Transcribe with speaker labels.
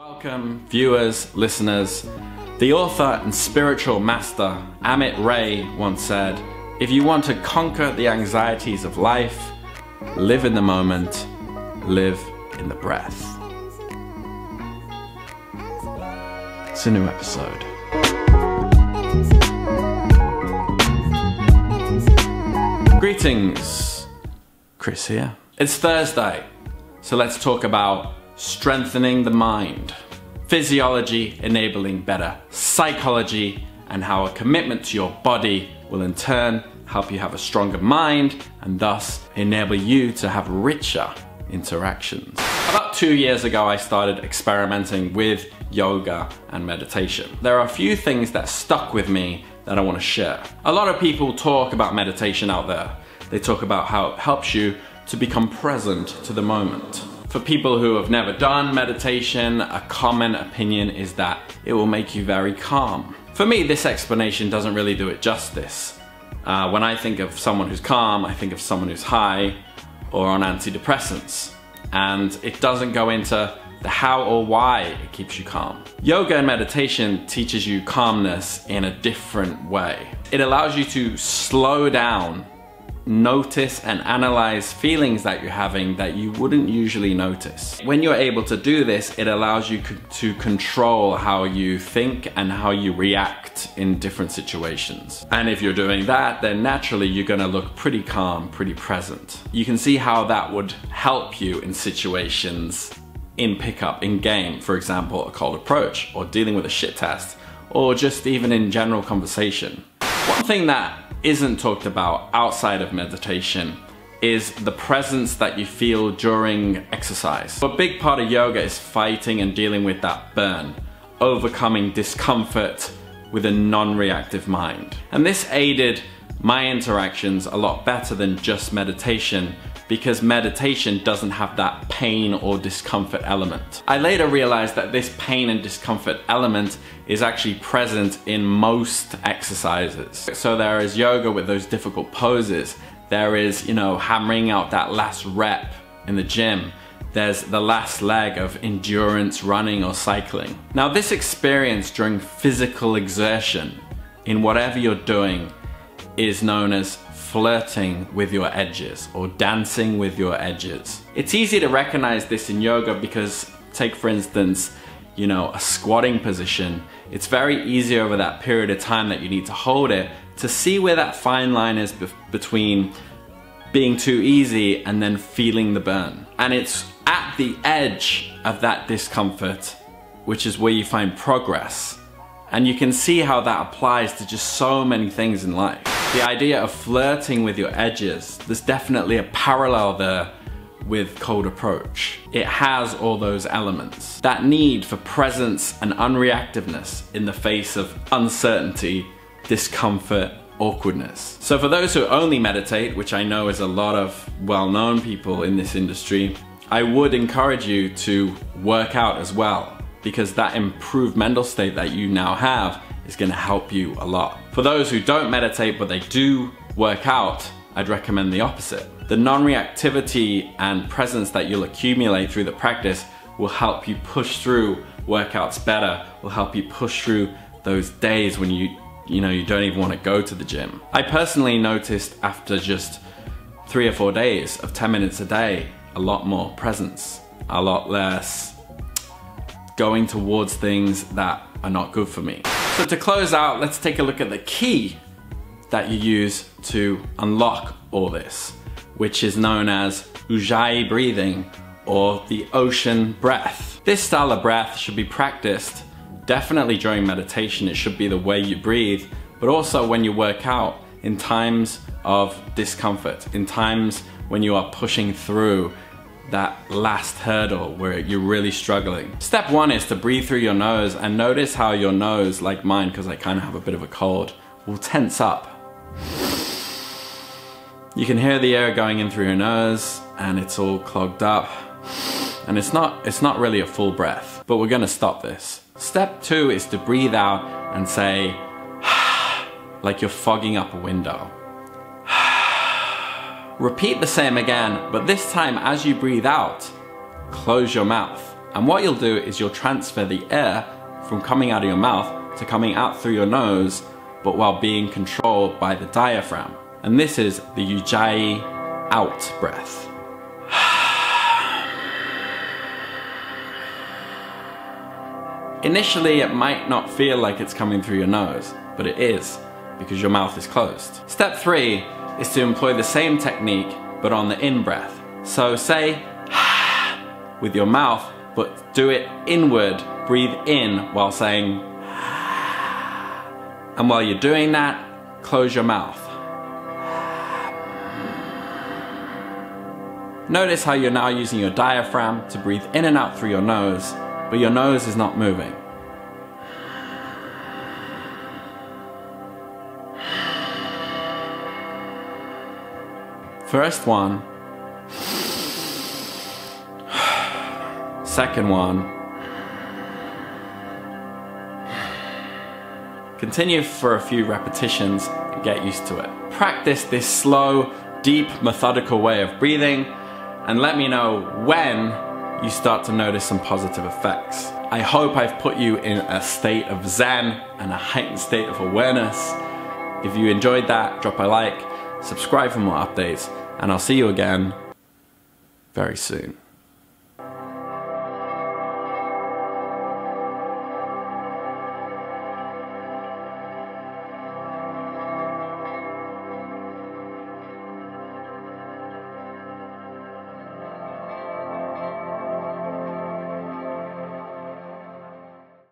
Speaker 1: Welcome, viewers, listeners. The author and spiritual master Amit Ray once said, If you want to conquer the anxieties of life, live in the moment, live in the breath. It's a new episode. Greetings, Chris here. It's Thursday, so let's talk about strengthening the mind, physiology enabling better psychology, and how a commitment to your body will in turn help you have a stronger mind and thus enable you to have richer interactions. About two years ago, I started experimenting with yoga and meditation. There are a few things that stuck with me that I want to share. A lot of people talk about meditation out there. They talk about how it helps you to become present to the moment. For people who have never done meditation, a common opinion is that it will make you very calm. For me, this explanation doesn't really do it justice. Uh, when I think of someone who's calm, I think of someone who's high or on antidepressants. And it doesn't go into the how or why it keeps you calm. Yoga and meditation teaches you calmness in a different way. It allows you to slow down, notice and analyze feelings that you're having that you wouldn't usually notice. When you're able to do this, it allows you to control how you think and how you react in different situations. And if you're doing that, then naturally you're gonna look pretty calm, pretty present. You can see how that would help you in situations in pickup, in game, for example, a cold approach, or dealing with a shit test, or just even in general conversation. One thing that isn't talked about outside of meditation is the presence that you feel during exercise. A big part of yoga is fighting and dealing with that burn, overcoming discomfort with a non-reactive mind. And this aided my interactions a lot better than just meditation because meditation doesn't have that pain or discomfort element. I later realized that this pain and discomfort element is actually present in most exercises. So there is yoga with those difficult poses. There is, you know, hammering out that last rep in the gym. There's the last leg of endurance running or cycling. Now this experience during physical exertion in whatever you're doing is known as flirting with your edges or dancing with your edges. It's easy to recognize this in yoga because take for instance, you know, a squatting position. It's very easy over that period of time that you need to hold it to see where that fine line is be between being too easy and then feeling the burn. And it's at the edge of that discomfort, which is where you find progress. And you can see how that applies to just so many things in life. The idea of flirting with your edges, there's definitely a parallel there with cold approach. It has all those elements. That need for presence and unreactiveness in the face of uncertainty, discomfort, awkwardness. So for those who only meditate, which I know is a lot of well-known people in this industry, I would encourage you to work out as well because that improved mental state that you now have is gonna help you a lot. For those who don't meditate but they do work out, I'd recommend the opposite. The non-reactivity and presence that you'll accumulate through the practice will help you push through workouts better, will help you push through those days when you you know you don't even want to go to the gym. I personally noticed after just three or four days of 10 minutes a day, a lot more presence, a lot less going towards things that are not good for me. So to close out, let's take a look at the key that you use to unlock all this, which is known as Ujjayi breathing or the ocean breath. This style of breath should be practiced definitely during meditation. It should be the way you breathe, but also when you work out in times of discomfort, in times when you are pushing through that last hurdle where you're really struggling. Step one is to breathe through your nose and notice how your nose, like mine, because I kind of have a bit of a cold, will tense up. You can hear the air going in through your nose and it's all clogged up. And it's not, it's not really a full breath, but we're gonna stop this. Step two is to breathe out and say, like you're fogging up a window. Repeat the same again, but this time as you breathe out, close your mouth. And what you'll do is you'll transfer the air from coming out of your mouth to coming out through your nose, but while being controlled by the diaphragm. And this is the Ujjayi out breath. Initially, it might not feel like it's coming through your nose, but it is, because your mouth is closed. Step three is to employ the same technique, but on the in breath. So say, with your mouth, but do it inward, breathe in while saying, and while you're doing that, close your mouth. Notice how you're now using your diaphragm to breathe in and out through your nose, but your nose is not moving. First one. Second one. Continue for a few repetitions and get used to it. Practice this slow, deep, methodical way of breathing and let me know when you start to notice some positive effects. I hope I've put you in a state of zen and a heightened state of awareness. If you enjoyed that, drop a like, subscribe for more updates, and I'll see you again very soon.